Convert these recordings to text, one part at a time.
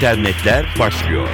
internetler başlıyor.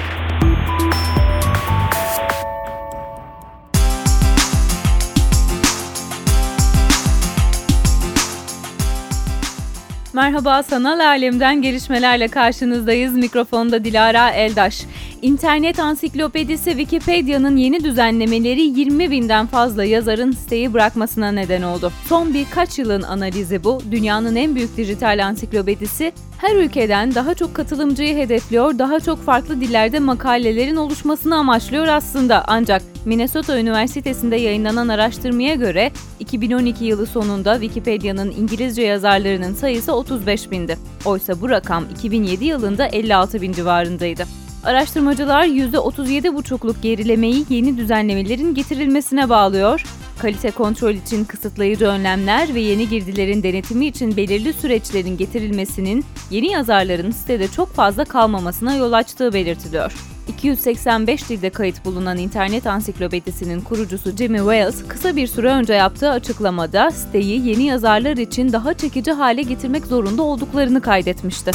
Merhaba, sanal alemden gelişmelerle karşınızdayız. Mikrofonda Dilara Eldaş. İnternet ansiklopedisi Wikipedia'nın yeni düzenlemeleri 20 binden fazla yazarın siteyi bırakmasına neden oldu. Son birkaç yılın analizi bu. Dünyanın en büyük dijital ansiklopedisi her ülkeden daha çok katılımcıyı hedefliyor, daha çok farklı dillerde makalelerin oluşmasını amaçlıyor aslında. Ancak Minnesota Üniversitesi'nde yayınlanan araştırmaya göre 2012 yılı sonunda Wikipedia'nın İngilizce yazarlarının sayısı 35 bindi. Oysa bu rakam 2007 yılında 56 bin civarındaydı. Araştırmacılar %37,5'luk gerilemeyi yeni düzenlemelerin getirilmesine bağlıyor. Kalite kontrol için kısıtlayıcı önlemler ve yeni girdilerin denetimi için belirli süreçlerin getirilmesinin yeni yazarların sitede çok fazla kalmamasına yol açtığı belirtiliyor. 285 dilde kayıt bulunan internet ansiklopedisinin kurucusu Jimmy Wales kısa bir süre önce yaptığı açıklamada siteyi yeni yazarlar için daha çekici hale getirmek zorunda olduklarını kaydetmişti.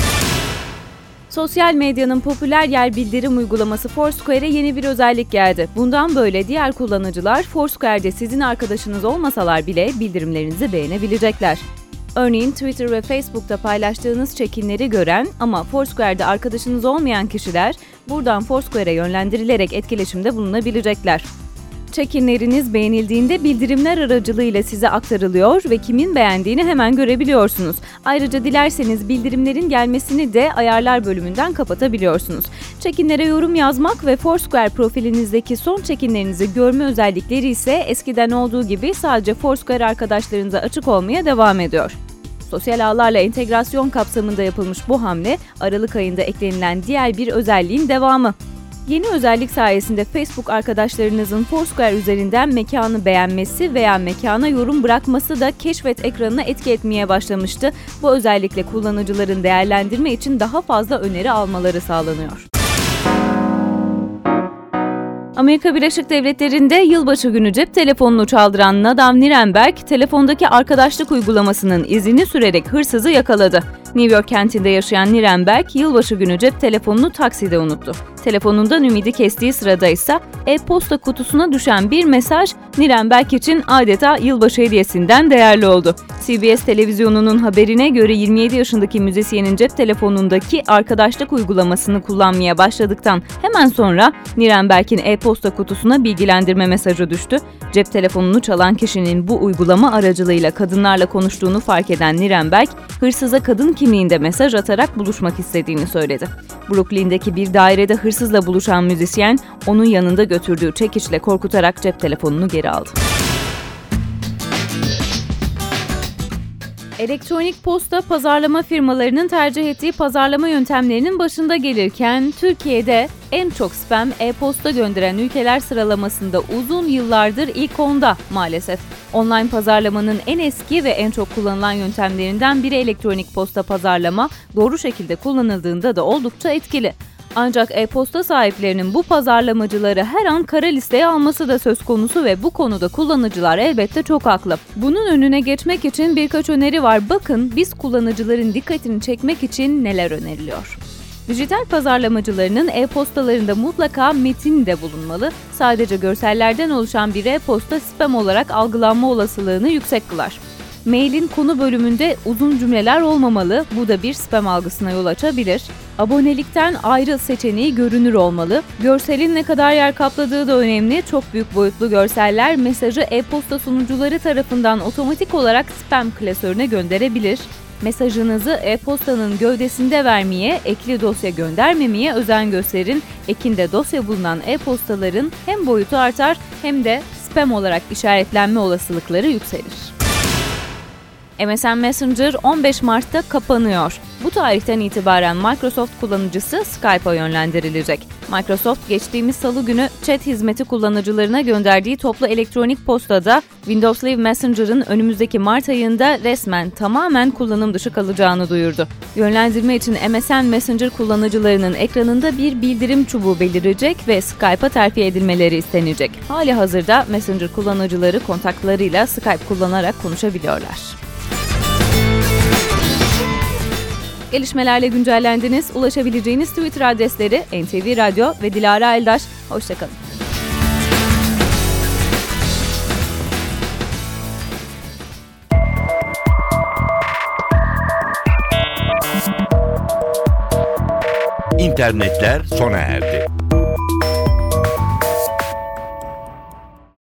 Sosyal medyanın popüler yer bildirim uygulaması Foursquare'e yeni bir özellik geldi. Bundan böyle diğer kullanıcılar Foursquare'de sizin arkadaşınız olmasalar bile bildirimlerinizi beğenebilecekler. Örneğin Twitter ve Facebook'ta paylaştığınız çekinleri gören ama Foursquare'de arkadaşınız olmayan kişiler buradan Foursquare'e yönlendirilerek etkileşimde bulunabilecekler. Check-inleriniz beğenildiğinde bildirimler aracılığıyla size aktarılıyor ve kimin beğendiğini hemen görebiliyorsunuz. Ayrıca dilerseniz bildirimlerin gelmesini de ayarlar bölümünden kapatabiliyorsunuz. Check-inlere yorum yazmak ve Foursquare profilinizdeki son check-inlerinizi görme özellikleri ise eskiden olduğu gibi sadece Foursquare arkadaşlarınıza açık olmaya devam ediyor. Sosyal ağlarla entegrasyon kapsamında yapılmış bu hamle Aralık ayında eklenilen diğer bir özelliğin devamı. Yeni özellik sayesinde Facebook arkadaşlarınızın Foursquare üzerinden mekanı beğenmesi veya mekana yorum bırakması da keşfet ekranına etki etmeye başlamıştı. Bu özellikle kullanıcıların değerlendirme için daha fazla öneri almaları sağlanıyor. Amerika Birleşik Devletleri'nde yılbaşı günü cep telefonunu çaldıran Nadam Nirenberg, telefondaki arkadaşlık uygulamasının izini sürerek hırsızı yakaladı. New York kentinde yaşayan Nirenberg, yılbaşı günü cep telefonunu takside unuttu. Telefonundan ümidi kestiği sırada ise e-posta kutusuna düşen bir mesaj Nirenberg için adeta yılbaşı hediyesinden değerli oldu. CBS televizyonunun haberine göre 27 yaşındaki müzisyenin cep telefonundaki arkadaşlık uygulamasını kullanmaya başladıktan hemen sonra Nirenberg'in e-posta kutusuna bilgilendirme mesajı düştü. Cep telefonunu çalan kişinin bu uygulama aracılığıyla kadınlarla konuştuğunu fark eden Nirenberg, hırsıza kadın kimliğinde mesaj atarak buluşmak istediğini söyledi. Brooklyn'deki bir dairede hırsızla buluşan müzisyen, onun yanında götürdüğü çekiçle korkutarak cep telefonunu geri aldı. Elektronik posta pazarlama firmalarının tercih ettiği pazarlama yöntemlerinin başında gelirken Türkiye'de en çok spam e-posta gönderen ülkeler sıralamasında uzun yıllardır ilk onda maalesef. Online pazarlamanın en eski ve en çok kullanılan yöntemlerinden biri elektronik posta pazarlama, doğru şekilde kullanıldığında da oldukça etkili. Ancak e-posta sahiplerinin bu pazarlamacıları her an kara listeye alması da söz konusu ve bu konuda kullanıcılar elbette çok haklı. Bunun önüne geçmek için birkaç öneri var. Bakın biz kullanıcıların dikkatini çekmek için neler öneriliyor. Dijital pazarlamacılarının e-postalarında mutlaka metin de bulunmalı. Sadece görsellerden oluşan bir e-posta spam olarak algılanma olasılığını yüksek kılar. Mailin konu bölümünde uzun cümleler olmamalı. Bu da bir spam algısına yol açabilir. Abonelikten ayrı seçeneği görünür olmalı. Görselin ne kadar yer kapladığı da önemli. Çok büyük boyutlu görseller mesajı e-posta sunucuları tarafından otomatik olarak spam klasörüne gönderebilir. Mesajınızı e-postanın gövdesinde vermeye, ekli dosya göndermemeye özen gösterin. Ekinde dosya bulunan e-postaların hem boyutu artar hem de spam olarak işaretlenme olasılıkları yükselir. MSN Messenger 15 Mart'ta kapanıyor. Bu tarihten itibaren Microsoft kullanıcısı Skype'a yönlendirilecek. Microsoft geçtiğimiz salı günü chat hizmeti kullanıcılarına gönderdiği toplu elektronik postada Windows Live Messenger'ın önümüzdeki Mart ayında resmen tamamen kullanım dışı kalacağını duyurdu. Yönlendirme için MSN Messenger kullanıcılarının ekranında bir bildirim çubuğu belirecek ve Skype'a terfi edilmeleri istenecek. Hali hazırda Messenger kullanıcıları kontaklarıyla Skype kullanarak konuşabiliyorlar. Gelişmelerle güncellendiniz. Ulaşabileceğiniz Twitter adresleri NTV Radyo ve Dilara Eldaş. Hoşçakalın. İnternetler sona erdi.